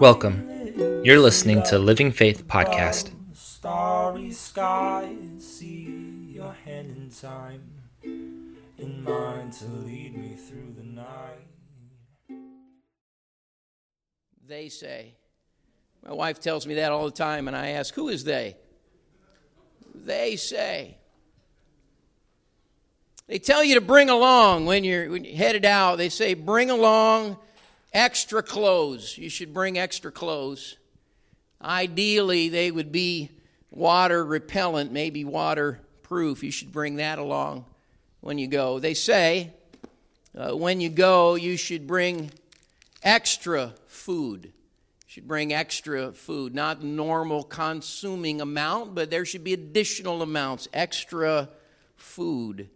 Welcome. You're listening to Living Faith Podcast. Starry skies, see your hand in time, in mine to lead me through the night. They say. My wife tells me that all the time, and I ask, Who is they? They say. They tell you to bring along when you're, when you're headed out. They say, Bring along extra clothes. You should bring extra clothes. Ideally, they would be water repellent, maybe waterproof. You should bring that along when you go. They say uh, when you go, you should bring extra food. You should bring extra food, not normal consuming amount, but there should be additional amounts, extra food.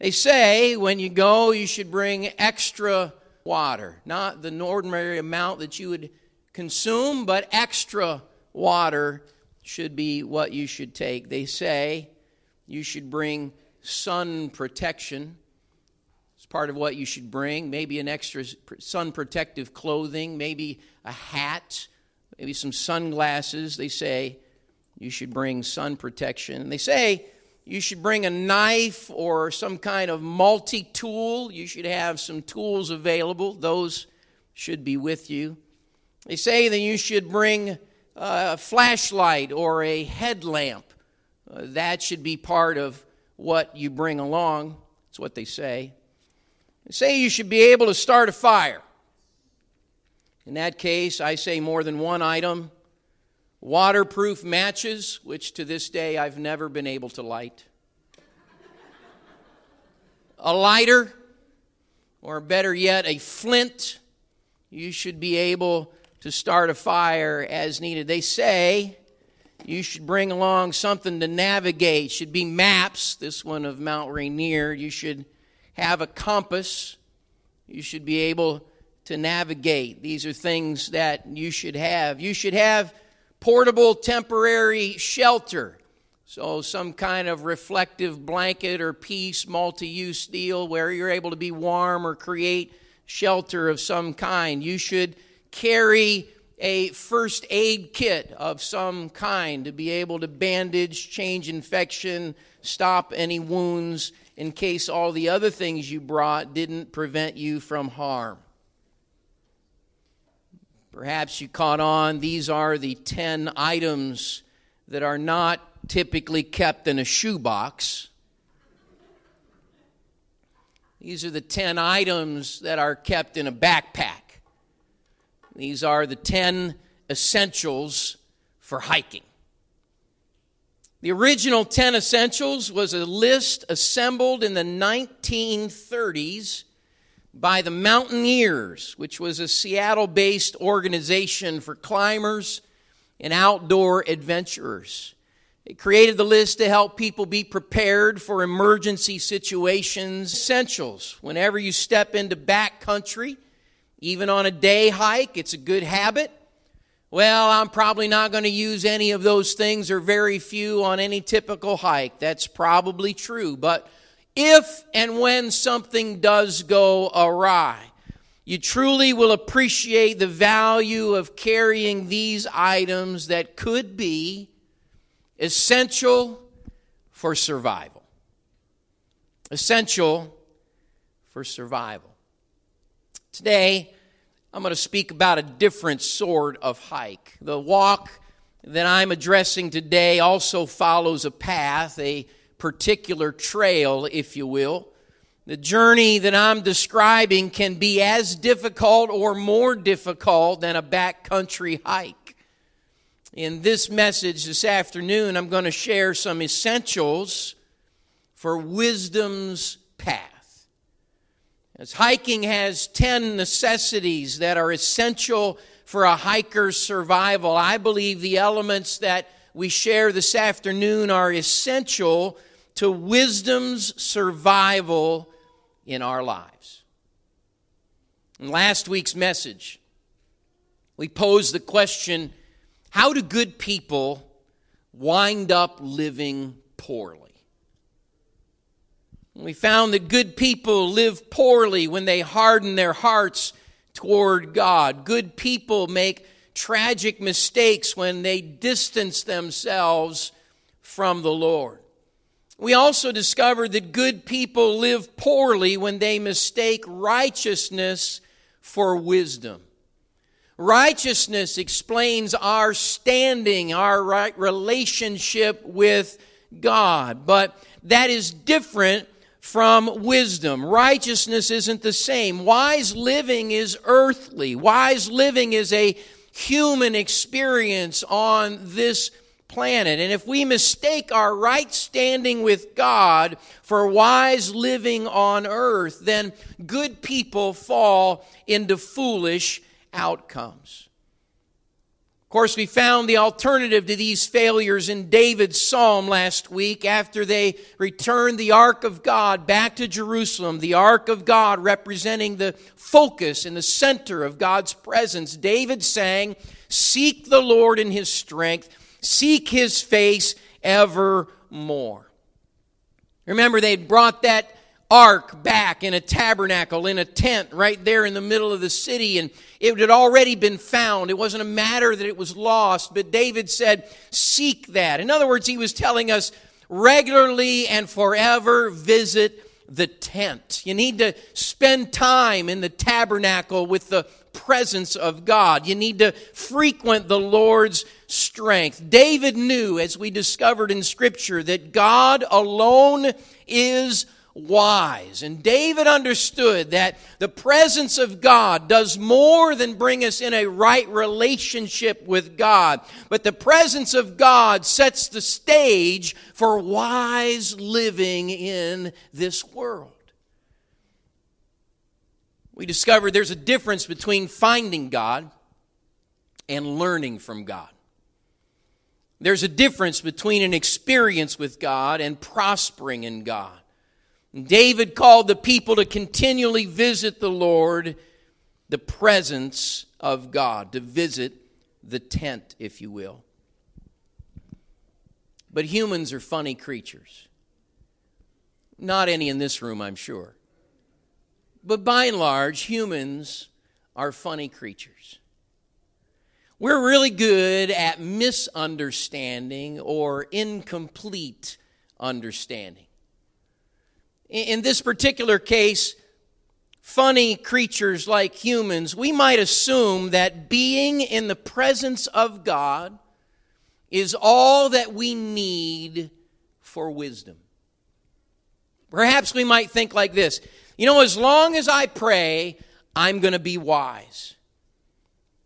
They say when you go, you should bring extra water, not the ordinary amount that you would consume, but extra water should be what you should take. They say you should bring sun protection. It's part of what you should bring. Maybe an extra sun protective clothing, maybe a hat, maybe some sunglasses. They say you should bring sun protection. And they say you should bring a knife or some kind of multi tool. You should have some tools available. Those should be with you. They say that you should bring a flashlight or a headlamp. Uh, that should be part of what you bring along. That's what they say. They say you should be able to start a fire. In that case, I say more than one item waterproof matches, which to this day I've never been able to light, a lighter, or better yet, a flint. You should be able to start a fire as needed. They say you should bring along something to navigate, should be maps, this one of Mount Rainier. You should have a compass. You should be able to navigate. These are things that you should have. You should have portable temporary shelter. So, some kind of reflective blanket or piece, multi use deal where you're able to be warm or create shelter of some kind. You should carry a first aid kit of some kind to be able to bandage, change infection, stop any wounds in case all the other things you brought didn't prevent you from harm. Perhaps you caught on, these are the 10 items that are not typically kept in a shoebox. These are the 10 items that are kept in a backpack. These are the 10 essentials for hiking. The original 10 essentials was a list assembled in the 1930s by the Mountaineers, which was a Seattle based organization for climbers and outdoor adventurers. It created the list to help people be prepared for emergency situations. Essentials. Whenever you step into backcountry, even on a day hike, it's a good habit. Well, I'm probably not going to use any of those things or very few on any typical hike. That's probably true. But if and when something does go awry, you truly will appreciate the value of carrying these items that could be essential for survival. Essential for survival. Today, I'm going to speak about a different sort of hike. The walk that I'm addressing today also follows a path, a particular trail, if you will. The journey that I'm describing can be as difficult or more difficult than a backcountry hike. In this message this afternoon, I'm going to share some essentials for wisdom's path. As hiking has 10 necessities that are essential for a hiker's survival, I believe the elements that we share this afternoon are essential to wisdom's survival in our lives. In last week's message, we posed the question how do good people wind up living poorly? We found that good people live poorly when they harden their hearts toward God. Good people make tragic mistakes when they distance themselves from the Lord. We also discovered that good people live poorly when they mistake righteousness for wisdom. Righteousness explains our standing, our right relationship with God, but that is different from wisdom. Righteousness isn't the same. Wise living is earthly. Wise living is a human experience on this planet. And if we mistake our right standing with God for wise living on earth, then good people fall into foolish outcomes. Of course, we found the alternative to these failures in David's psalm last week after they returned the ark of God back to Jerusalem, the ark of God representing the focus and the center of God's presence. David sang, Seek the Lord in his strength, seek his face evermore. Remember, they brought that ark back in a tabernacle, in a tent right there in the middle of the city, and it had already been found. It wasn't a matter that it was lost, but David said, Seek that. In other words, he was telling us regularly and forever visit the tent. You need to spend time in the tabernacle with the presence of God. You need to frequent the Lord's strength. David knew, as we discovered in Scripture, that God alone is wise. And David understood that the presence of God does more than bring us in a right relationship with God, but the presence of God sets the stage for wise living in this world. We discovered there's a difference between finding God and learning from God. There's a difference between an experience with God and prospering in God. David called the people to continually visit the Lord, the presence of God, to visit the tent, if you will. But humans are funny creatures. Not any in this room, I'm sure. But by and large, humans are funny creatures. We're really good at misunderstanding or incomplete understanding. In this particular case, funny creatures like humans, we might assume that being in the presence of God is all that we need for wisdom. Perhaps we might think like this you know, as long as I pray, I'm going to be wise.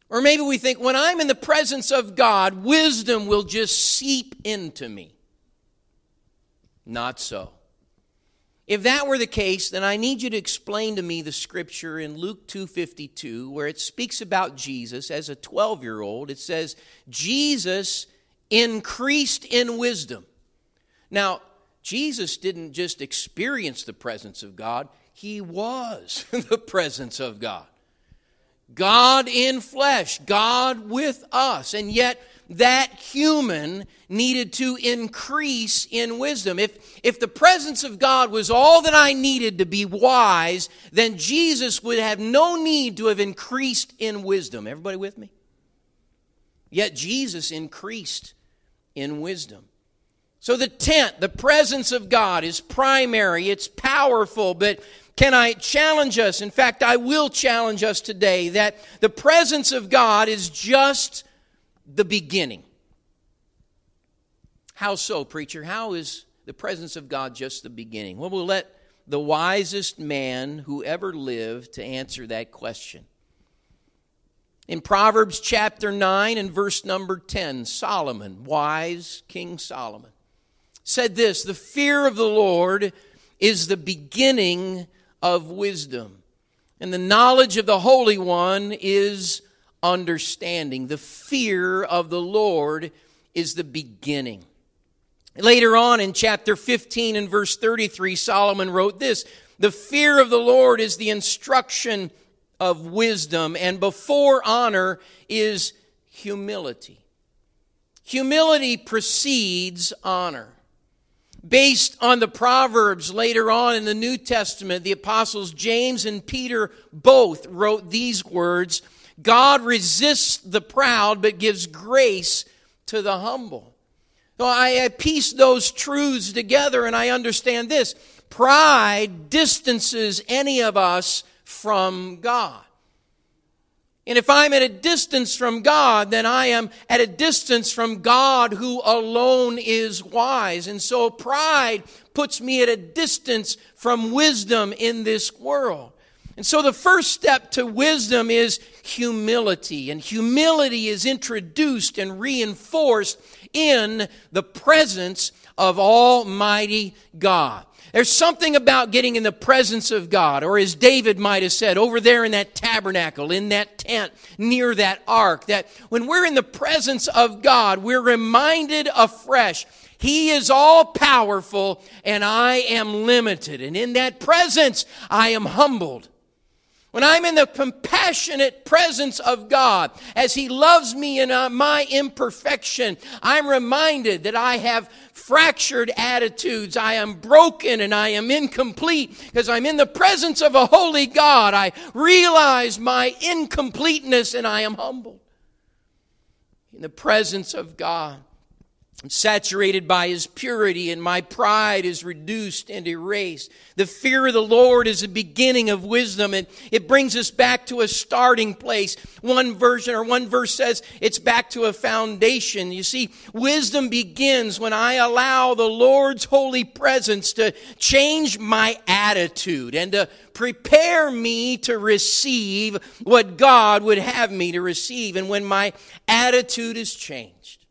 Or maybe we think when I'm in the presence of God, wisdom will just seep into me. Not so. If that were the case, then I need you to explain to me the scripture in Luke 2:52 where it speaks about Jesus as a 12-year-old. It says Jesus increased in wisdom. Now, Jesus didn't just experience the presence of God, he was the presence of God. God in flesh, God with us. And yet that human needed to increase in wisdom. If, if the presence of God was all that I needed to be wise, then Jesus would have no need to have increased in wisdom. Everybody with me? Yet Jesus increased in wisdom. So the tent, the presence of God is primary, it's powerful, but can I challenge us? In fact, I will challenge us today that the presence of God is just the beginning. How so, preacher? How is the presence of God just the beginning? Well, we'll let the wisest man who ever lived to answer that question. In Proverbs chapter 9 and verse number 10, Solomon, wise King Solomon, said this The fear of the Lord is the beginning of wisdom, and the knowledge of the Holy One is understanding. The fear of the Lord is the beginning. Later on in chapter 15 and verse 33, Solomon wrote this The fear of the Lord is the instruction of wisdom, and before honor is humility. Humility precedes honor. Based on the Proverbs later on in the New Testament, the apostles James and Peter both wrote these words God resists the proud, but gives grace to the humble. So I piece those truths together and I understand this. Pride distances any of us from God. And if I'm at a distance from God, then I am at a distance from God who alone is wise. And so pride puts me at a distance from wisdom in this world. And so the first step to wisdom is humility. And humility is introduced and reinforced in the presence of Almighty God. There's something about getting in the presence of God, or as David might have said, over there in that tabernacle, in that tent, near that ark, that when we're in the presence of God, we're reminded afresh he is all powerful and I am limited. And in that presence, I am humbled. When I'm in the compassionate presence of God, as He loves me in uh, my imperfection, I'm reminded that I have fractured attitudes. I am broken and I am incomplete because I'm in the presence of a holy God. I realize my incompleteness and I am humbled. In the presence of God, saturated by his purity, and my pride is reduced and erased. The fear of the Lord is the beginning of wisdom, and it brings us back to a starting place. One version or one verse says it's back to a foundation. You see, wisdom begins when I allow the Lord's holy presence to change my attitude and to prepare me to receive what God would have me to receive. And when my attitude is changed,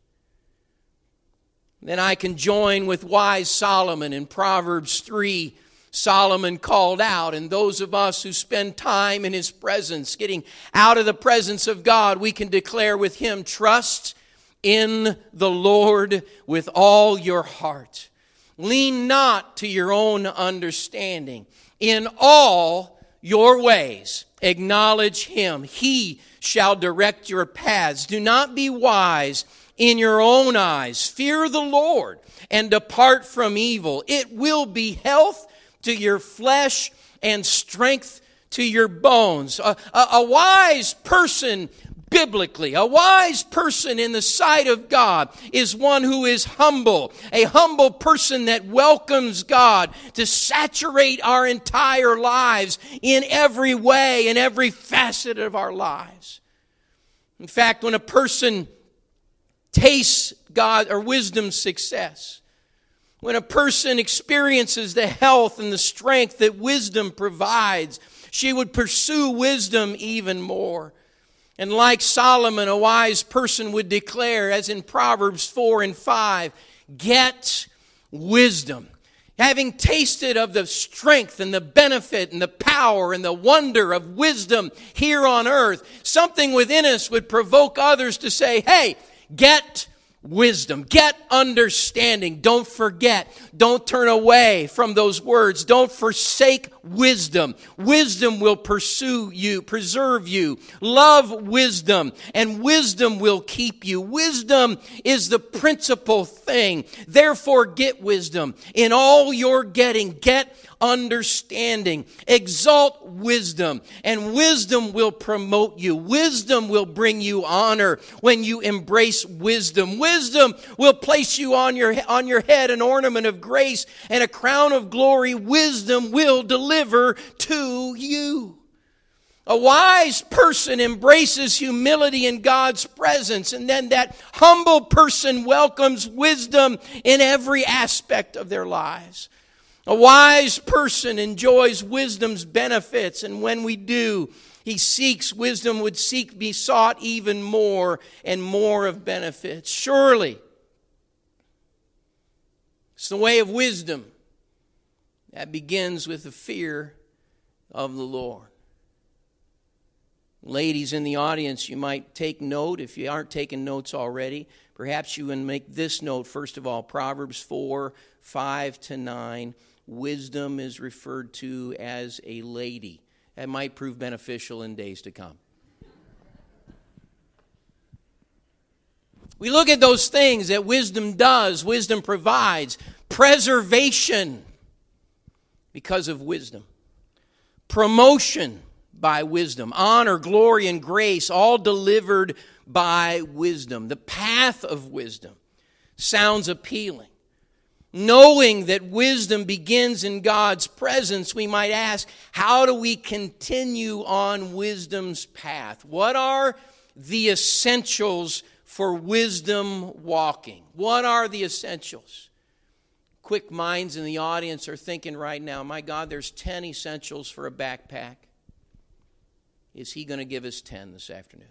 then I can join with wise Solomon in Proverbs 3. Solomon called out, and those of us who spend time in his presence, getting out of the presence of God, we can declare with him, trust in the Lord with all your heart. Lean not to your own understanding. In all your ways, acknowledge him. He shall direct your paths. Do not be wise in your own eyes. Fear the Lord and depart from evil. It will be health to your flesh and strength to your bones. A, a, a, wise person biblically, a wise person in the sight of God is one who is humble, a humble person that welcomes God to saturate our entire lives in every way, in every facet of our lives. In fact, when a person tastes God or wisdom's success. When a person experiences the health and the strength that wisdom provides, she would pursue wisdom even more. And like Solomon, a wise person would declare, as in Proverbs 4 and 5, get wisdom. Having tasted of the strength and the benefit and the power and the wonder of wisdom here on earth, something within us would provoke others to say, hey, Get wisdom. Get understanding. Don't forget. Don't turn away from those words. Don't forsake wisdom. Wisdom will pursue you, preserve you. Love wisdom, and wisdom will keep you. Wisdom is the principal thing. Therefore, get wisdom. In all your getting, get understanding. Exalt wisdom, and wisdom will promote you. Wisdom will bring you honor when you embrace wisdom. Wisdom will place you on your, on your head an ornament of grace and a crown of glory. Wisdom will deliver to you. A wise person embraces humility in God's presence, and then that humble person welcomes wisdom in every aspect of their lives. A wise person enjoys wisdom's benefits, and when we do, he seeks wisdom would seek be sought even more and more of benefits. Surely, it's the way of wisdom that begins with the fear of the Lord. Ladies in the audience, you might take note if you aren't taking notes already. Perhaps you would make this note first of all Proverbs 4 5 to 9 wisdom is referred to as a lady. That might prove beneficial in days to come. We look at those things that wisdom does, wisdom provides preservation because of wisdom, promotion by wisdom, honor, glory, and grace, all delivered by wisdom. The path of wisdom sounds appealing. Knowing that wisdom begins in God's presence, we might ask, how do we continue on wisdom's path? What are the essentials for wisdom walking? What are the essentials? Quick minds in the audience are thinking right now, my God, there's 10 essentials for a backpack. Is he going to give us 10 this afternoon?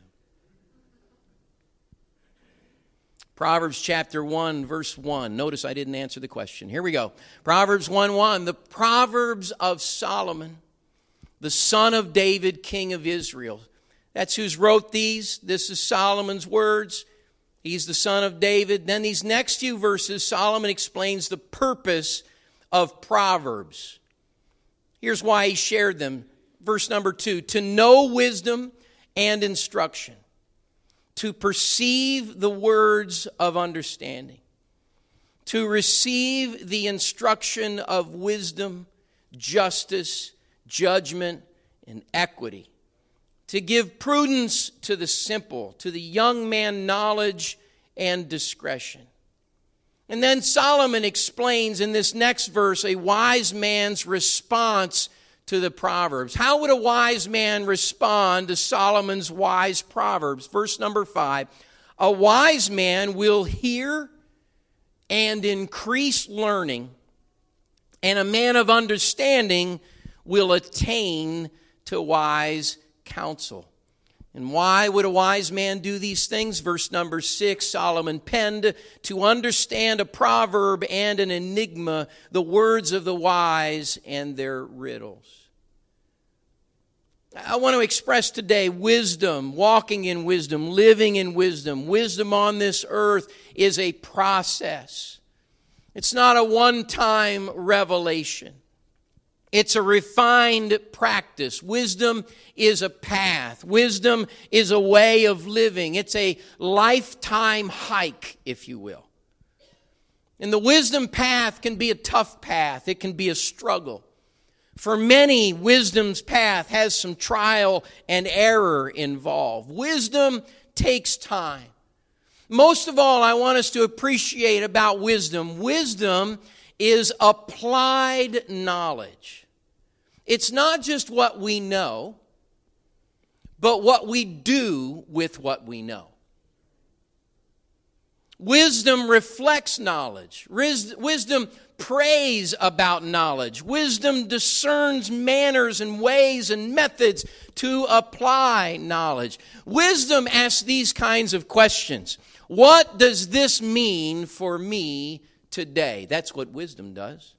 Proverbs chapter 1, verse 1. Notice I didn't answer the question. Here we go. Proverbs 1 1. The Proverbs of Solomon, the son of David, king of Israel. That's who's wrote these. This is Solomon's words. He's the son of David. Then these next few verses, Solomon explains the purpose of Proverbs. Here's why he shared them. Verse number two to know wisdom and instruction to perceive the words of understanding, to receive the instruction of wisdom, justice, judgment, and equity, to give prudence to the simple, to the young man knowledge and discretion. And then Solomon explains in this next verse a wise man's response to the Proverbs. How would a wise man respond to Solomon's wise Proverbs? Verse number five A wise man will hear and increase learning, and a man of understanding will attain to wise counsel. And why would a wise man do these things? Verse number six Solomon penned to understand a proverb and an enigma, the words of the wise and their riddles. I want to express today wisdom, walking in wisdom, living in wisdom. Wisdom on this earth is a process. It's not a one time revelation. It's a refined practice. Wisdom is a path. Wisdom is a way of living. It's a lifetime hike, if you will. And the wisdom path can be a tough path, it can be a struggle. For many, wisdom's path has some trial and error involved. Wisdom takes time. Most of all, I want us to appreciate about wisdom wisdom is applied knowledge. It's not just what we know, but what we do with what we know. Wisdom reflects knowledge. Wisdom prays about knowledge. Wisdom discerns manners and ways and methods to apply knowledge. Wisdom asks these kinds of questions What does this mean for me today? That's what wisdom does.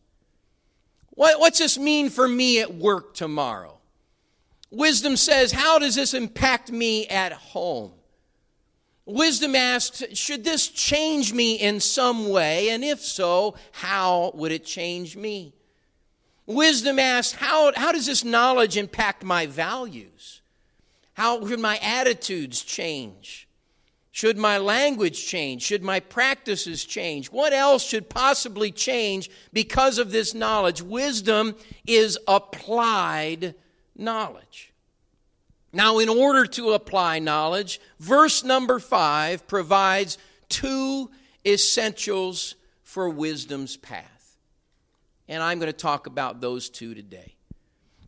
What, what's this mean for me at work tomorrow? Wisdom says, How does this impact me at home? Wisdom asks, Should this change me in some way? And if so, how would it change me? Wisdom asks, How, how does this knowledge impact my values? How should my attitudes change? Should my language change? Should my practices change? What else should possibly change because of this knowledge? Wisdom is applied knowledge. Now, in order to apply knowledge, verse number five provides two essentials for wisdom's path. And I'm going to talk about those two today.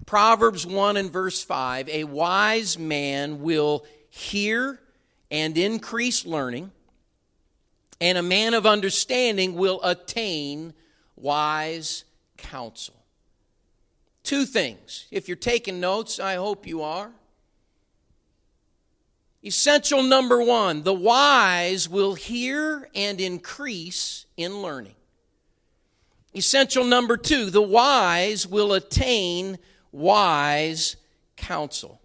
Proverbs 1 and verse 5 A wise man will hear and increase learning, and a man of understanding will attain wise counsel. Two things. If you're taking notes, I hope you are. Essential number one the wise will hear and increase in learning. Essential number two the wise will attain wise counsel.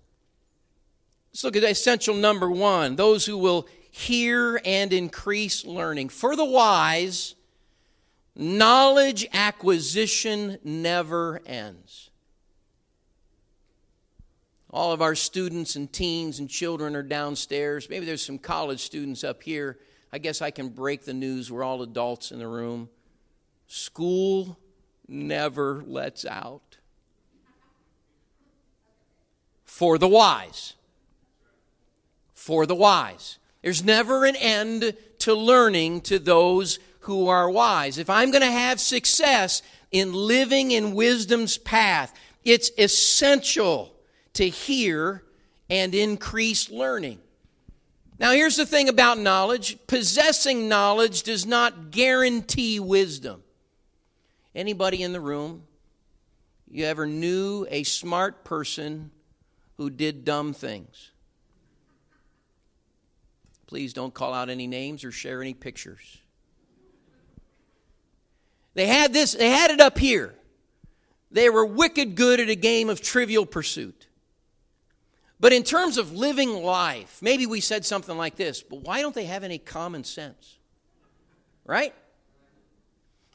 Let's look at essential number one those who will hear and increase learning. For the wise, knowledge acquisition never ends. All of our students and teens and children are downstairs. Maybe there's some college students up here. I guess I can break the news. We're all adults in the room. School never lets out. For the wise. For the wise. There's never an end to learning to those who are wise. If I'm going to have success in living in wisdom's path, it's essential to hear and increase learning. Now, here's the thing about knowledge possessing knowledge does not guarantee wisdom. Anybody in the room, you ever knew a smart person who did dumb things? Please don't call out any names or share any pictures. They had this, they had it up here. They were wicked good at a game of trivial pursuit. But in terms of living life, maybe we said something like this, but why don't they have any common sense? Right?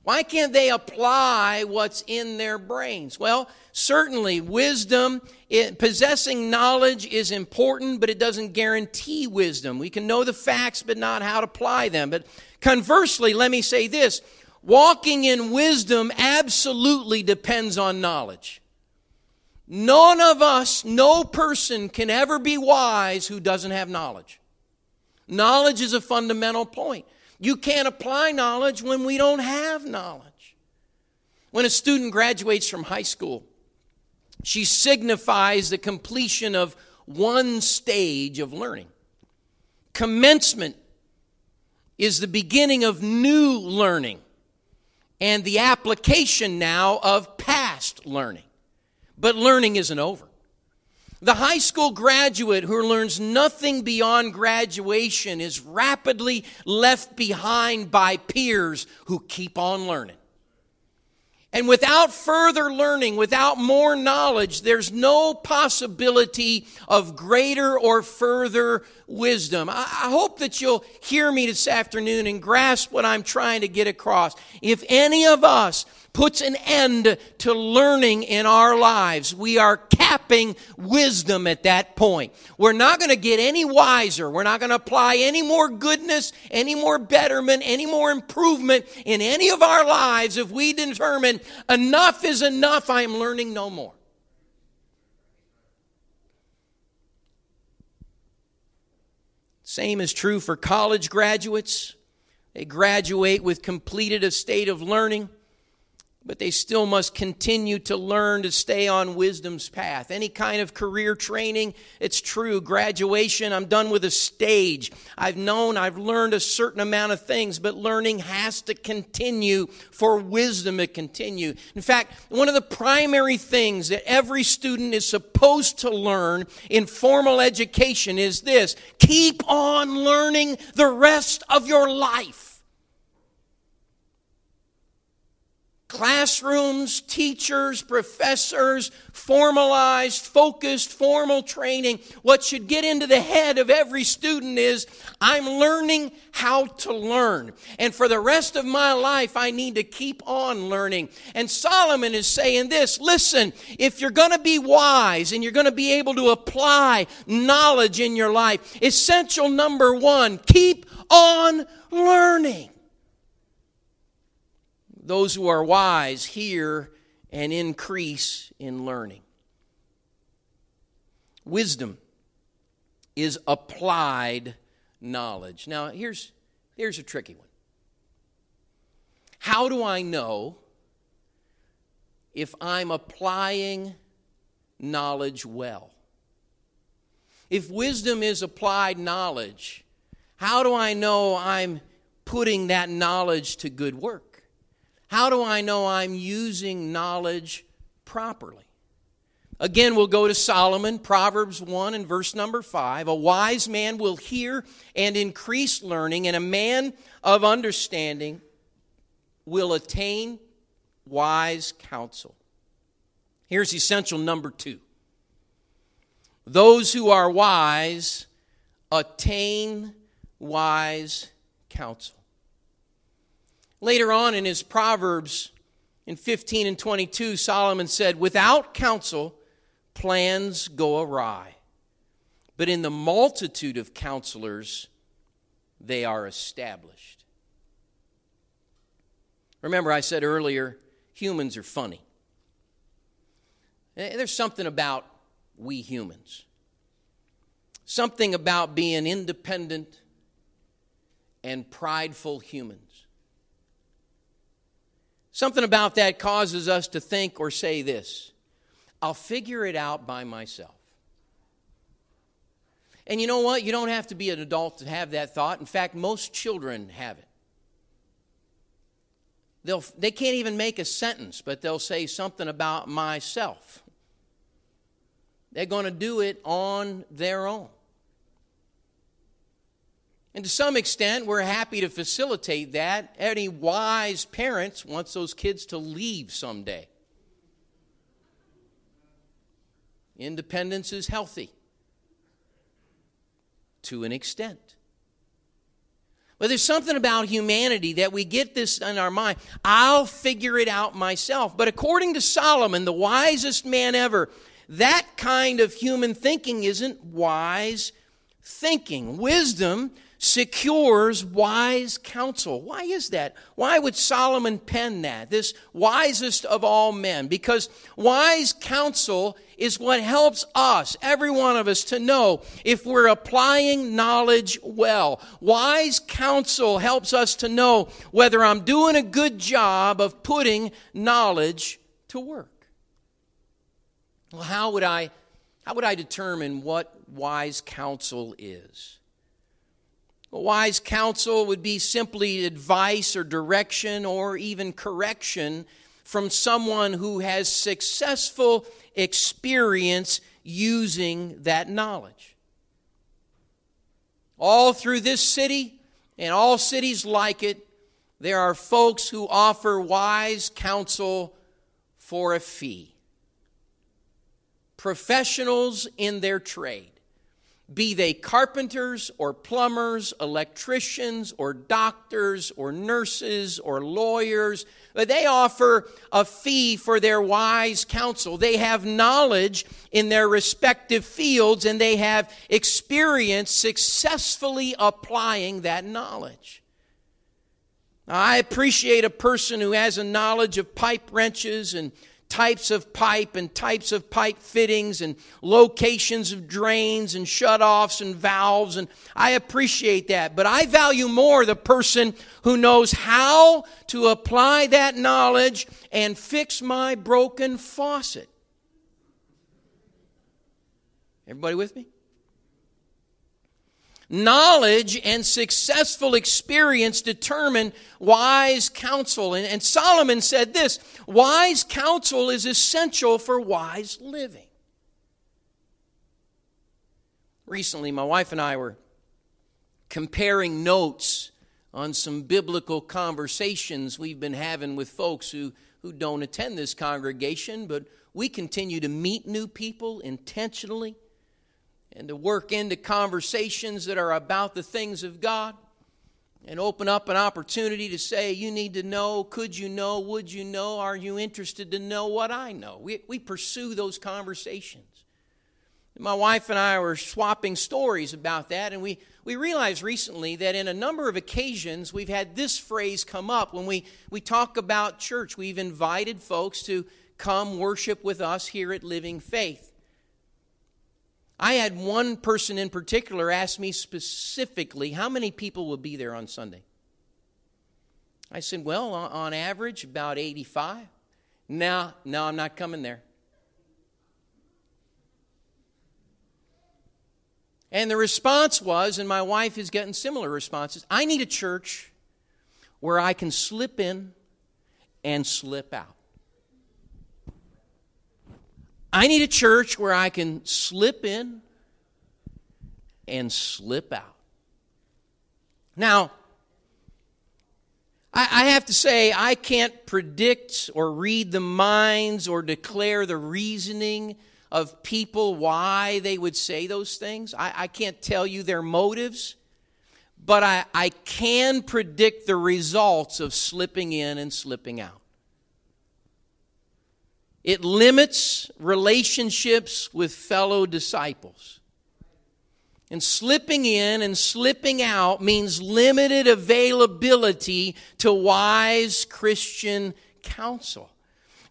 Why can't they apply what's in their brains? Well, certainly wisdom, it, possessing knowledge is important, but it doesn't guarantee wisdom. We can know the facts, but not how to apply them. But conversely, let me say this walking in wisdom absolutely depends on knowledge. None of us, no person can ever be wise who doesn't have knowledge. Knowledge is a fundamental point. You can't apply knowledge when we don't have knowledge. When a student graduates from high school, she signifies the completion of one stage of learning. Commencement is the beginning of new learning and the application now of past learning. But learning isn't over. The high school graduate who learns nothing beyond graduation is rapidly left behind by peers who keep on learning. And without further learning, without more knowledge, there's no possibility of greater or further wisdom. I, hope that you'll hear me this afternoon and grasp what I'm trying to get across. If any of us puts an end to learning in our lives. We are capping wisdom at that point. We're not going to get any wiser. We're not going to apply any more goodness, any more betterment, any more improvement in any of our lives if we determine enough is enough. I am learning no more. Same is true for college graduates. They graduate with completed a state of learning but they still must continue to learn to stay on wisdom's path. Any kind of career training, it's true. Graduation, I'm done with a stage. I've known, I've learned a certain amount of things, but learning has to continue for wisdom to continue. In fact, one of the primary things that every student is supposed to learn in formal education is this keep on learning the rest of your life. Classrooms, teachers, professors, formalized, focused, formal training. What should get into the head of every student is I'm learning how to learn. And for the rest of my life, I need to keep on learning. And Solomon is saying this listen, if you're going to be wise and you're going to be able to apply knowledge in your life, essential number one, keep on learning. Those who are wise hear and increase in learning. Wisdom is applied knowledge. Now, here's, here's a tricky one. How do I know if I'm applying knowledge well? If wisdom is applied knowledge, how do I know I'm putting that knowledge to good work? How do I know I'm using knowledge properly? Again, we'll go to Solomon, Proverbs 1 and verse number 5. A wise man will hear and increase learning, and a man of understanding will attain wise counsel. Here's essential number two those who are wise attain wise counsel. Later on in his Proverbs, in 15 and 22, Solomon said, Without counsel, plans go awry. But in the multitude of counselors, they are established. Remember, I said earlier, humans are funny. Eh, there's something about we humans, something about being independent and prideful humans. Something about that causes us to think or say this I'll figure it out by myself. And you know what? You don't have to be an adult to have that thought. In fact, most children have it. They'll, they can't even make a sentence, but they'll say something about myself. They're going to do it on their own. And to some extent, we're happy to facilitate that. Any wise parents wants those kids to leave someday. Independence is healthy to an extent. But there's something about humanity that we get this in our mind. I'll figure it out myself. But according to Solomon, the wisest man ever, that kind of human thinking isn't wise thinking. Wisdom secures wise counsel. Why is that? Why would Solomon pen that? This wisest of all men. Because wise counsel is what helps us, every one of us, to know if we're applying knowledge well. Wise counsel helps us to know whether I'm doing a good job of putting knowledge to work. Well, how would I, how would I determine what wise counsel is? Wise counsel would be simply advice or direction or even correction from someone who has successful experience using that knowledge. All through this city and all cities like it, there are folks who offer wise counsel for a fee. Professionals in their trade be they carpenters or plumbers, electricians or doctors or nurses or lawyers, they offer a fee for their wise counsel. They have knowledge in their respective fields and they have experience successfully applying that knowledge. Now, I appreciate a person who has a knowledge of pipe wrenches and types of pipe and types of pipe fittings and locations of drains and shutoffs and valves and I appreciate that. But I value more the person who knows how to apply that knowledge and fix my broken faucet. Everybody with me Knowledge and successful experience determine wise counsel. And, and, Solomon said this wise counsel is essential for wise living. Recently, my wife and I were comparing notes on some biblical conversations we've been having with folks who, who don't attend this congregation, but we continue to meet new people intentionally and to work into conversations that are about the things of God and open up an opportunity to say, You need to know, could you know, would you know, are you interested to know what I know? We, we pursue those conversations. My wife and I were swapping stories about that, and we, we realized recently that in a number of occasions we've had this phrase come up when we, we talk about church. We've invited folks to come worship with us here at Living Faith. I had one person in particular ask me specifically, how many people will be there on Sunday? I said, well, on average, about 85. No, no, I'm not coming there. And the response was, and my wife is getting similar responses I need a church where I can slip in and slip out. I need a church where I can slip in and slip out. Now, I, have to say, I can't predict or read the minds or declare the reasoning of people why they would say those things. I, I can't tell you their motives, but I, I can predict the results of slipping in and slipping out. It limits relationships with fellow disciples. And slipping in and slipping out means limited availability to wise Christian counsel.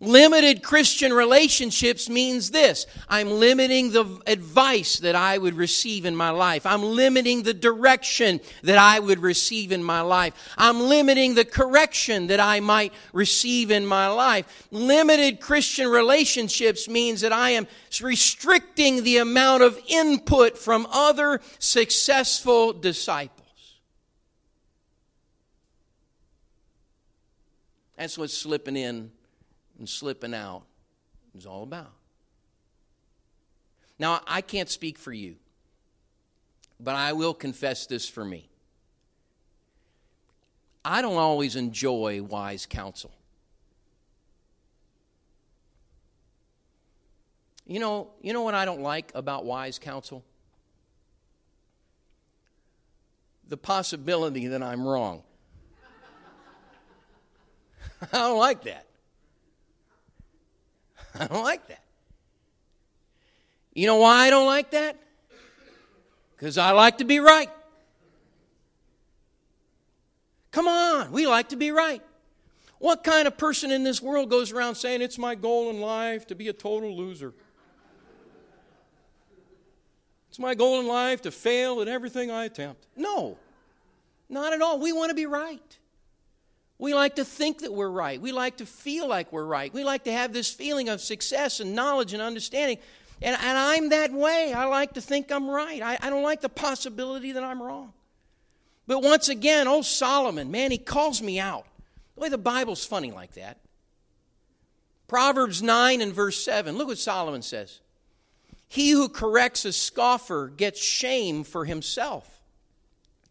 Limited Christian relationships means this I'm limiting the advice that I would receive in my life. I'm limiting the direction that I would receive in my life. I'm limiting the correction that I might receive in my life. Limited Christian relationships means that I am restricting the amount of input from other successful disciples. That's what's slipping in and slipping out is all about. Now, I can't speak for you, but I will confess this for me. I don't always enjoy wise counsel. You know, you know what I don't like about wise counsel? The possibility that I'm wrong. I don't like that. I don't like that. You know why I don't like that? Because I like to be right. Come on, we like to be right. What kind of person in this world goes around saying it's my goal in life to be a total loser? It's my goal in life to fail at everything I attempt. No, not at all. We want to be right. We like to think that we're right. We like to feel like we're right. We like to have this feeling of success and knowledge and understanding. And, and I'm that way. I like to think I'm right. I, I don't like the possibility that I'm wrong. But once again, old Solomon, man, he calls me out. The way the Bible's funny like that. Proverbs 9 and verse 7. Look what Solomon says. He who corrects a scoffer gets shame for himself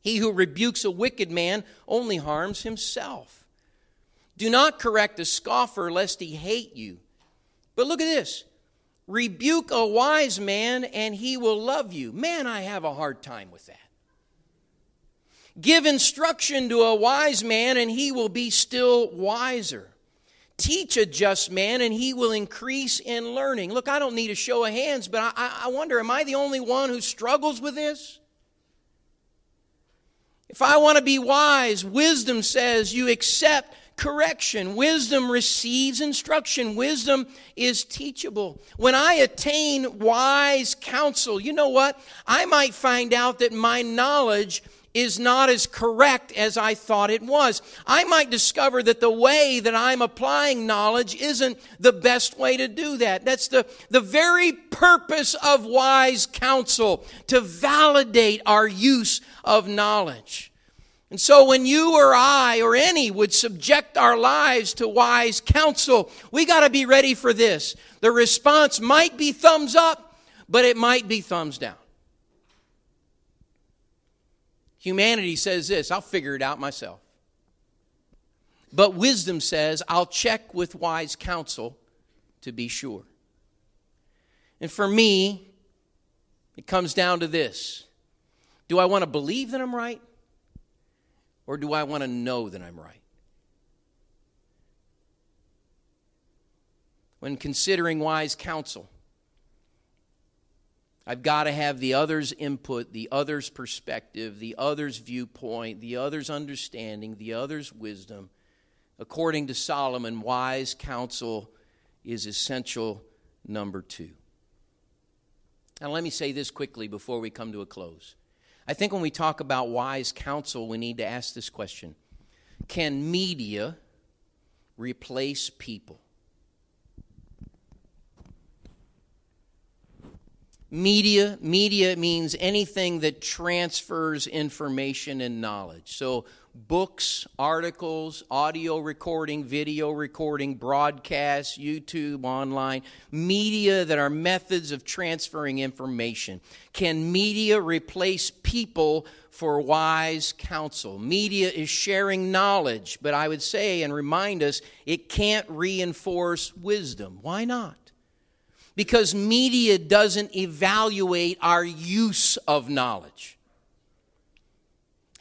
he who rebukes a wicked man only harms himself. Do not correct a scoffer lest he hate you. But look at this rebuke a wise man and he will love you. Man, I have a hard time with that. Give instruction to a wise man and he will be still wiser. Teach a just man and he will increase in learning. Look, I don't need a show of hands, but I, I wonder, am I the only one who struggles with this? If I want to be wise, wisdom says you accept correction. Wisdom receives instruction. Wisdom is teachable. When I attain wise counsel, you know what? I might find out that my knowledge is not as correct as I thought it was. I might discover that the way that I'm applying knowledge isn't the best way to do that. That's the, the very purpose of wise counsel, to validate our use of knowledge. And so, when you or I or any would subject our lives to wise counsel, we got to be ready for this. The response might be thumbs up, but it might be thumbs down. Humanity says this I'll figure it out myself. But wisdom says, I'll check with wise counsel to be sure. And for me, it comes down to this Do I want to believe that I'm right? Or do I want to know that I'm right? When considering wise counsel, I've got to have the other's input, the other's perspective, the other's viewpoint, the other's understanding, the other's wisdom. According to Solomon, wise counsel is essential number two. Now, let me say this quickly before we come to a close. I think when we talk about wise counsel, we need to ask this question Can media replace people? Media, media means anything that transfers information and knowledge. So books, articles, audio recording, video recording, broadcasts, YouTube, online, media that are methods of transferring information. Can media replace people for wise counsel? Media is sharing knowledge, but I would say and remind us it can't reinforce wisdom. Why not? Because media doesn't evaluate our use of knowledge.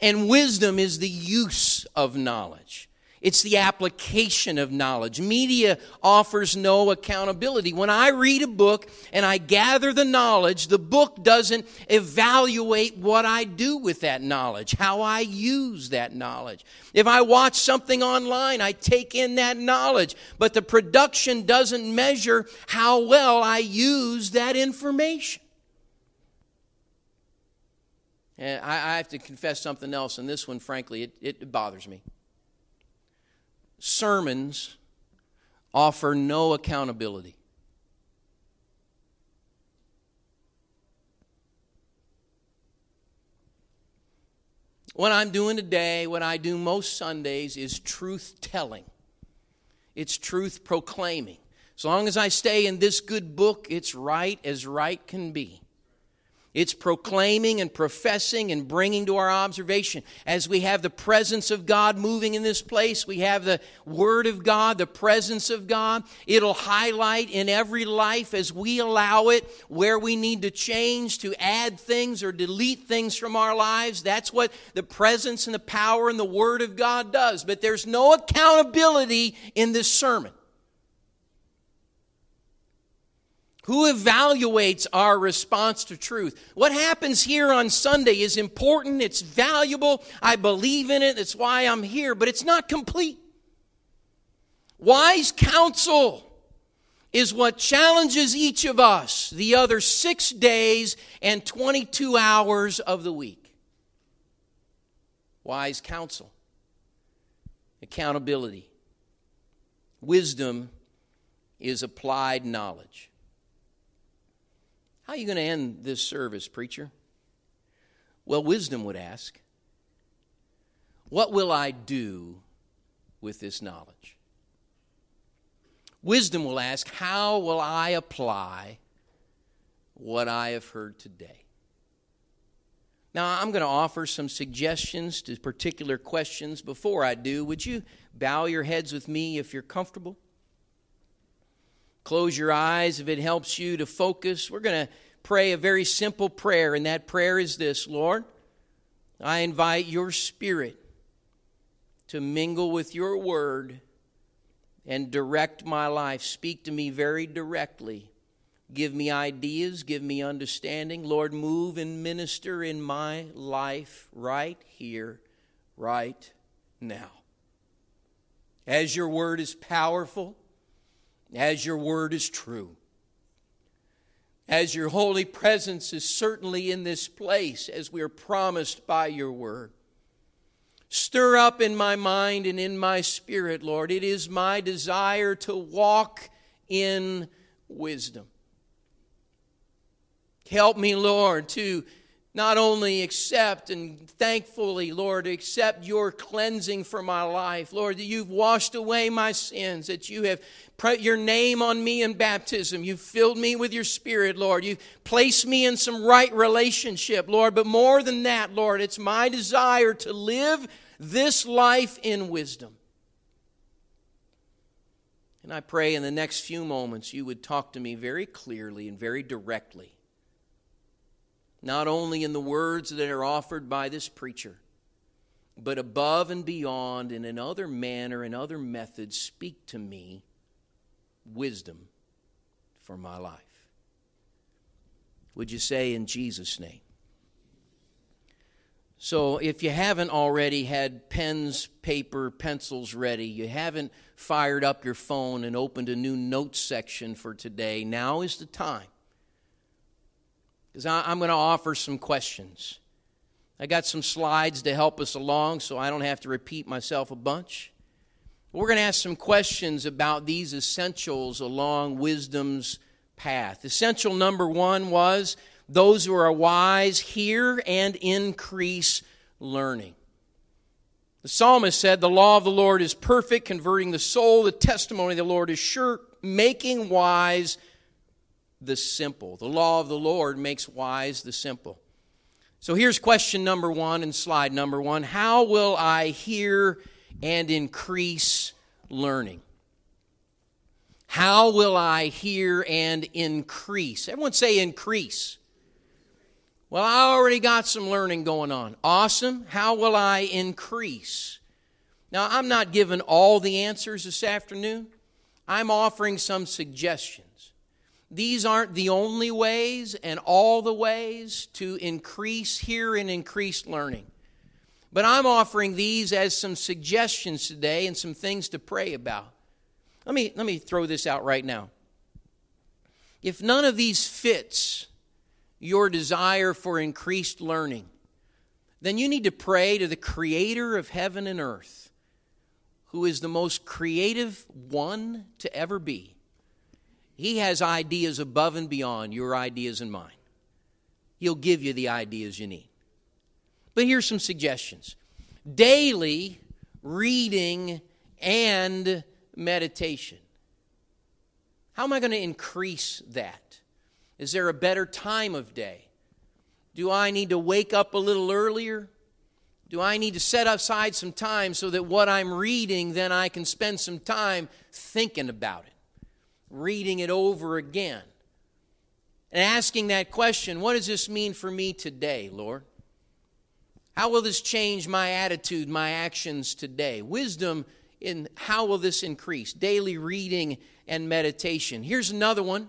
And wisdom is the use of knowledge. It's the application of knowledge. Media offers no accountability. When I read a book and I gather the knowledge, the book doesn't evaluate what I do with that knowledge, how I use that knowledge. If I watch something online, I take in that knowledge, but the production doesn't measure how well I use that information. And I, have to confess something else, and this one, frankly, it, it bothers me sermons offer no accountability. What I'm doing today, what I do most Sundays, is truth telling. It's truth proclaiming. As long as I stay in this good book, it's right as right can be. It's proclaiming and professing and bringing to our observation. As we have the presence of God moving in this place, we have the Word of God, the presence of God. It'll highlight in every life as we allow it where we need to change, to add things or delete things from our lives. That's what the presence and the power and the Word of God does. But there's no accountability in this sermon. Who evaluates our response to truth? What happens here on Sunday is important, it's valuable, I believe in it, that's why I'm here, but it's not complete. Wise counsel is what challenges each of us the other six days and 22 hours of the week. Wise counsel, accountability, wisdom is applied knowledge. How are you going to end this service, preacher? Well, wisdom would ask, What will I do with this knowledge? Wisdom will ask, How will I apply what I have heard today? Now, I'm going to offer some suggestions to particular questions. Before I do, would you bow your heads with me if you're comfortable? Close your eyes if it helps you to focus. We're going to pray a very simple prayer, and that prayer is this Lord, I invite your spirit to mingle with your word and direct my life. Speak to me very directly. Give me ideas, give me understanding. Lord, move and minister in my life right here, right now. As your word is powerful, as your word is true. As your holy presence is certainly in this place, as we are promised by your word. Stir up in my mind and in my spirit, Lord. It is my desire to walk in wisdom. Help me, Lord, to not only accept and thankfully, Lord, accept your cleansing for my life. Lord, that you've washed away my sins, that you have put your name on me in baptism. You've filled me with your spirit, Lord. You've placed me in some right relationship, Lord. But more than that, Lord, it's my desire to live this life in wisdom. And I pray in the next few moments you would talk to me very clearly and very directly not only in the words that are offered by this preacher, but above and beyond in another manner and other methods, speak to me wisdom for my life. Would you say in Jesus' name? So, if you haven't already had pens, paper, pencils ready, you haven't fired up your phone and opened a new notes section for today, now is the time because I'm going to offer some questions. I got some slides to help us along so I don't have to repeat myself a bunch. We're going to ask some questions about these essentials along wisdom's path. Essential number one was those who are wise hear and increase learning. The psalmist said, The law of the Lord is perfect, converting the soul. The testimony of the Lord is sure, making wise the simple. The law of the Lord makes wise the simple. So here's question number one and slide number one How will I hear and increase learning? How will I hear and increase? Everyone say increase. Well, I already got some learning going on. Awesome. How will I increase? Now, I'm not giving all the answers this afternoon, I'm offering some suggestions. These aren't the only ways and all the ways to increase here and increase learning. But I'm offering these as some suggestions today and some things to pray about. Let me, let me throw this out right now. If none of these fits your desire for increased learning, then you need to pray to the creator of heaven and earth, who is the most creative one to ever be. He has ideas above and beyond your ideas and mine. He'll give you the ideas you need. But here's some suggestions daily reading and meditation. How am I going to increase that? Is there a better time of day? Do I need to wake up a little earlier? Do I need to set aside some time so that what I'm reading, then I can spend some time thinking about it, reading it over again, and asking that question what does this mean for me today, Lord? How will this change my attitude, my actions today? Wisdom in how will this increase? Daily reading and meditation. Here's another one.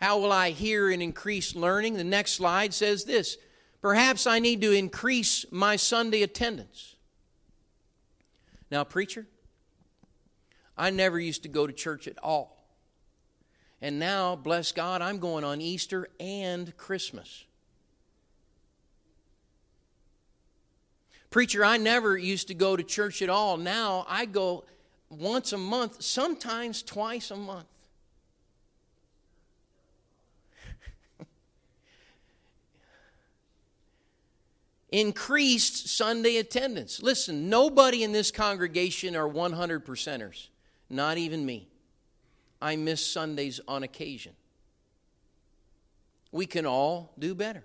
How will I hear and increase learning? The next slide says this Perhaps I need to increase my Sunday attendance. Now, preacher, I never used to go to church at all. And now, bless God, I'm going on Easter and Christmas. Preacher, I never used to go to church at all. Now I go once a month, sometimes twice a month. Increased Sunday attendance. Listen, nobody in this congregation are 100 percenters, not even me. I miss Sundays on occasion. We can all do better.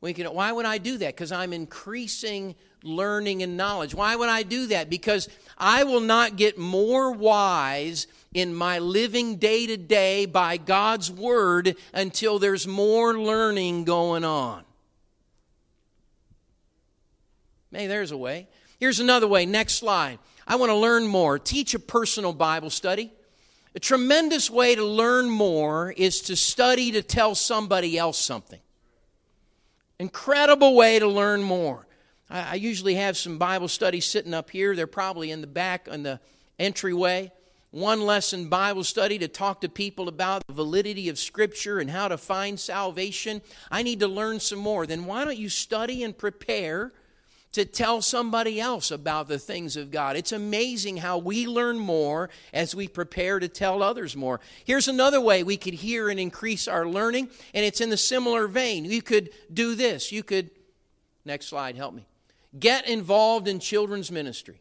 We can, why would I do that? Because I'm increasing learning and knowledge. Why would I do that? Because I will not get more wise in my living day to day by God's Word until there's more learning going on. Hey, there's a way. Here's another way. Next slide. I want to learn more. Teach a personal Bible study. A tremendous way to learn more is to study to tell somebody else something. Incredible way to learn more. I, I usually have some Bible studies sitting up here. They're probably in the back on the entryway. One lesson Bible study to talk to people about the validity of Scripture and how to find salvation. I need to learn some more. Then why don't you study and prepare to tell somebody else about the things of God. It's amazing how we learn more as we prepare to tell others more. Here's another way we could hear and increase our learning, and it's in the similar vein. You could do this. You could, next slide, help me. Get involved in children's ministry.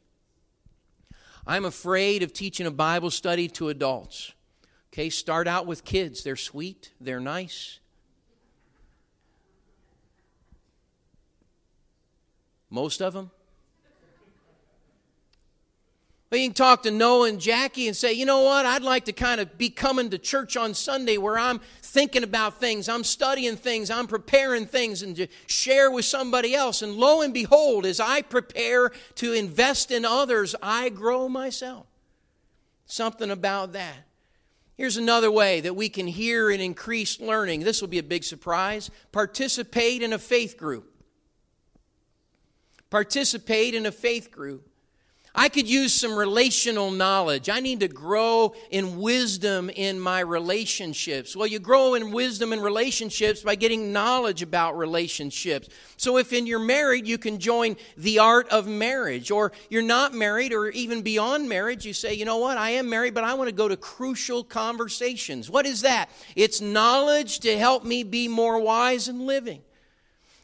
I'm afraid of teaching a Bible study to adults. Okay, start out with kids. They're sweet, they're nice, Most of them. Well, you can talk to Noah and Jackie and say, you know what, I'd like to kind of be coming to church on Sunday where I'm thinking about things, I'm studying things, I'm preparing things, and to share with somebody else. And lo and behold, as I prepare to invest in others, I grow myself. Something about that. Here's another way that we can hear and increase learning. This will be a big surprise. Participate in a faith group participate in a faith group. I could use some relational knowledge. I need to grow in wisdom in my relationships. Well, you grow in wisdom in relationships by getting knowledge about relationships. So, if in you're married, you can join the art of marriage, or you're not married, or even beyond marriage, you say, you know what, I am married, but I want to go to crucial conversations. What is that? It's knowledge to help me be more wise in living.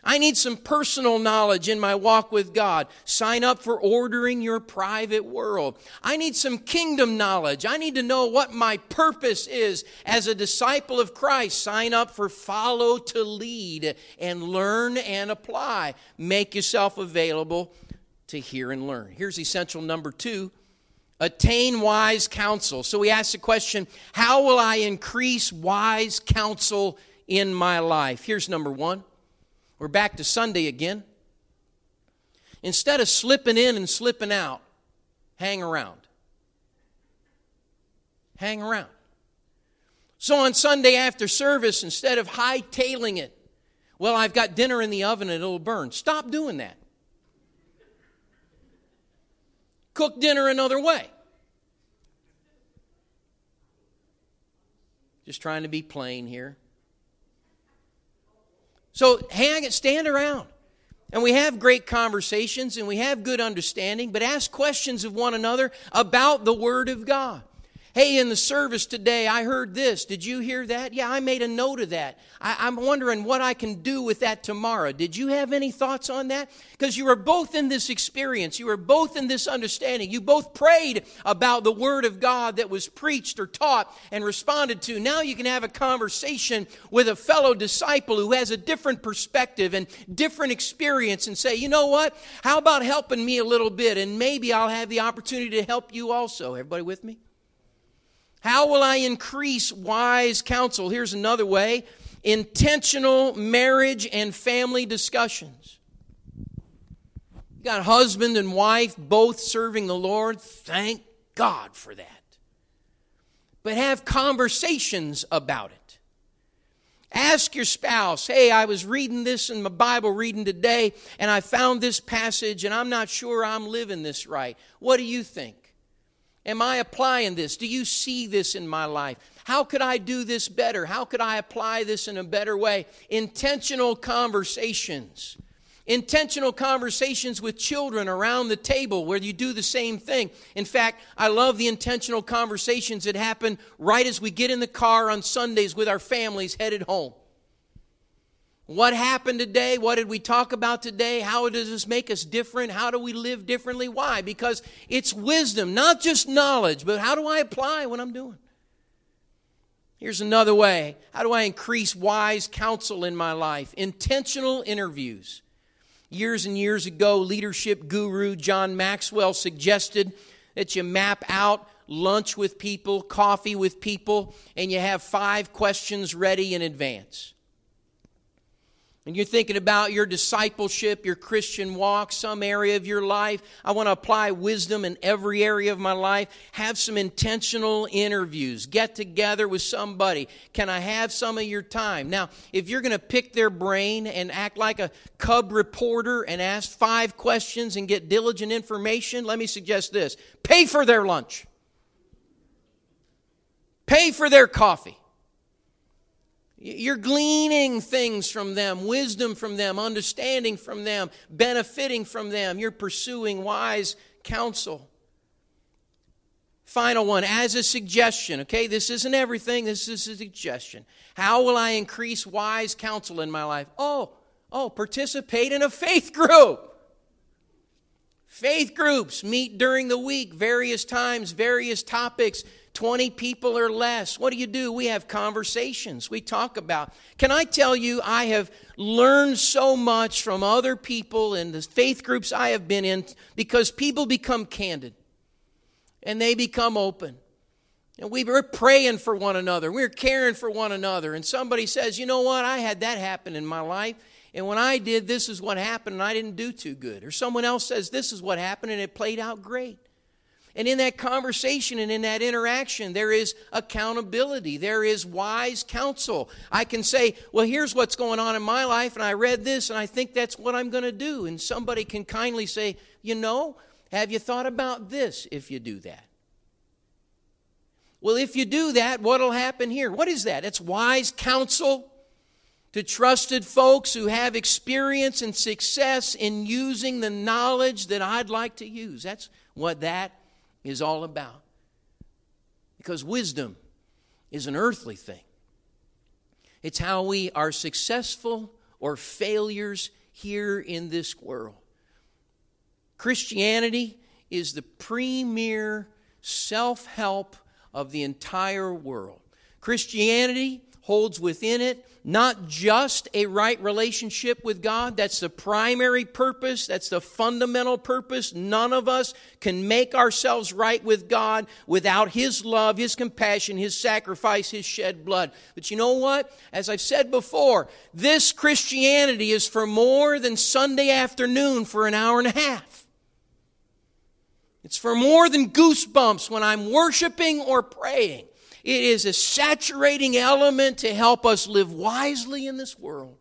I need some personal knowledge in my walk with God. Sign up for ordering your private world. I need some kingdom knowledge. I need to know what my purpose is as a disciple of Christ. Sign up for follow to lead and learn and apply. Make yourself available to hear and learn. Here's essential number two attain wise counsel. So we ask the question how will I increase wise counsel in my life? Here's number one we're back to Sunday again. Instead of slipping in and slipping out, hang around. Hang around. So on Sunday after service, instead of hightailing it, well, I've got dinner in the oven and it'll burn. Stop doing that. Cook dinner another way. Just trying to be plain here. So hang it, stand around. And we have great conversations and we have good understanding, but ask questions of one another about the Word of God. Hey, in the service today, I heard this. Did you hear that? Yeah, I made a note of that. I, am wondering what I can do with that tomorrow. Did you have any thoughts on that? Because you were both in this experience. You were both in this understanding. You both prayed about the Word of God that was preached or taught and responded to. Now you can have a conversation with a fellow disciple who has a different perspective and different experience and say, you know what? How about helping me a little bit? And maybe I'll have the opportunity to help you also. Everybody with me? How will I increase wise counsel? Here's another way intentional marriage and family discussions. You got husband and wife both serving the Lord. Thank God for that. But have conversations about it. Ask your spouse, hey, I was reading this in my Bible reading today, and I found this passage, and I'm not sure I'm living this right. What do you think? Am I applying this? Do you see this in my life? How could I do this better? How could I apply this in a better way? Intentional conversations. Intentional conversations with children around the table where you do the same thing. In fact, I love the intentional conversations that happen right as we get in the car on Sundays with our families headed home. What happened today? What did we talk about today? How does this make us different? How do we live differently? Why? Because it's wisdom, not just knowledge, but how do I apply what I'm doing? Here's another way. How do I increase wise counsel in my life? Intentional interviews. Years and years ago, leadership guru John Maxwell suggested that you map out lunch with people, coffee with people, and you have five questions ready in advance and you're thinking about your discipleship, your Christian walk, some area of your life, I want to apply wisdom in every area of my life. Have some intentional interviews. Get together with somebody. Can I have some of your time? Now, if you're going to pick their brain and act like a cub reporter and ask five questions and get diligent information, let me suggest this pay for their lunch, pay for their coffee. You're gleaning things from them, wisdom from them, understanding from them, benefiting from them. You're pursuing wise counsel. Final one, as a suggestion, okay? This isn't everything, this is a suggestion. How will I increase wise counsel in my life? Oh, oh, participate in a faith group. Faith groups meet during the week, various times, various topics 20 people or less. What do you do? We have conversations. We talk about. Can I tell you, I have learned so much from other people in the faith groups I have been in because people become candid and they become open. And we were praying for one another. We we're caring for one another. And somebody says, you know what? I had that happen in my life. And when I did, this is what happened, and I didn't do too good. Or someone else says, this is what happened, and it played out great. And in that conversation and in that interaction, there is accountability. There is wise counsel. I can say, well, here's what's going on in my life, and I read this, and I think that's what I'm going to do. And somebody can kindly say, you know, have you thought about this if you do that? Well, if you do that, what'll happen here? What is that? It's wise counsel to trusted folks who have experience and success in using the knowledge that I'd like to use. That's what that is all about. Because wisdom is an earthly thing, it's how we are successful or failures here in this world. Christianity is the premier self help of the entire world. Christianity holds within it not just a right relationship with God, that's the primary purpose, that's the fundamental purpose. None of us can make ourselves right with God without His love, His compassion, His sacrifice, His shed blood. But you know what? As I've said before, this Christianity is for more than Sunday afternoon for an hour and a half. It's for more than goosebumps when I'm worshiping or praying. It is a saturating element to help us live wisely in this world.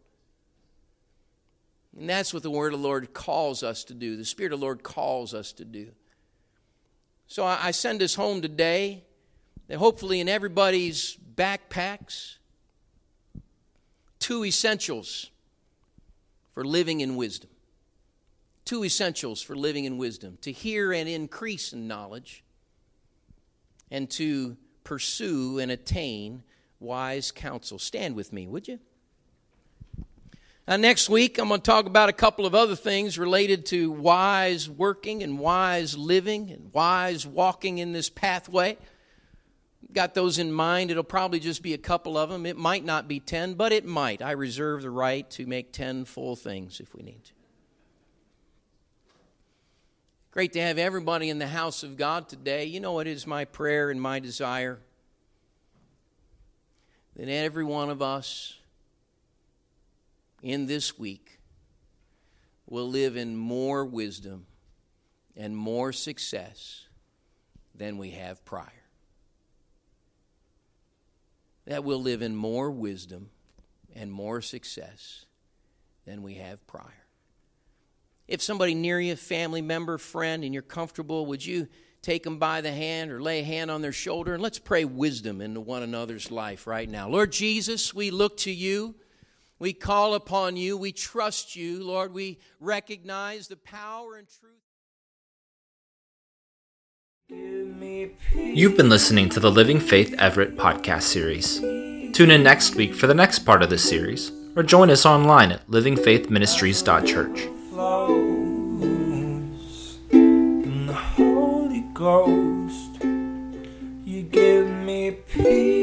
And that's what the Word of the Lord calls us to do. The Spirit of the Lord calls us to do. So I send us home today that hopefully in everybody's backpacks, two essentials for living in wisdom. Two essentials for living in wisdom to hear and increase in knowledge, and to pursue and attain wise counsel. Stand with me, would you? Now, next week, I'm going to talk about a couple of other things related to wise working and wise living and wise walking in this pathway. Got those in mind. It'll probably just be a couple of them. It might not be 10, but it might. I reserve the right to make 10 full things if we need to. Great to have everybody in the house of God today. You know, it is my prayer and my desire that every one of us in this week will live in more wisdom and more success than we have prior. That we'll live in more wisdom and more success than we have prior. If somebody near you, family member, friend, and you're comfortable, would you take them by the hand or lay a hand on their shoulder? And let's pray wisdom into one another's life right now. Lord Jesus, we look to you. We call upon you. We trust you. Lord, we recognize the power and truth. You've been listening to the Living Faith Everett podcast series. Tune in next week for the next part of this series, or join us online at livingfaithministries.church ghost. You give me peace.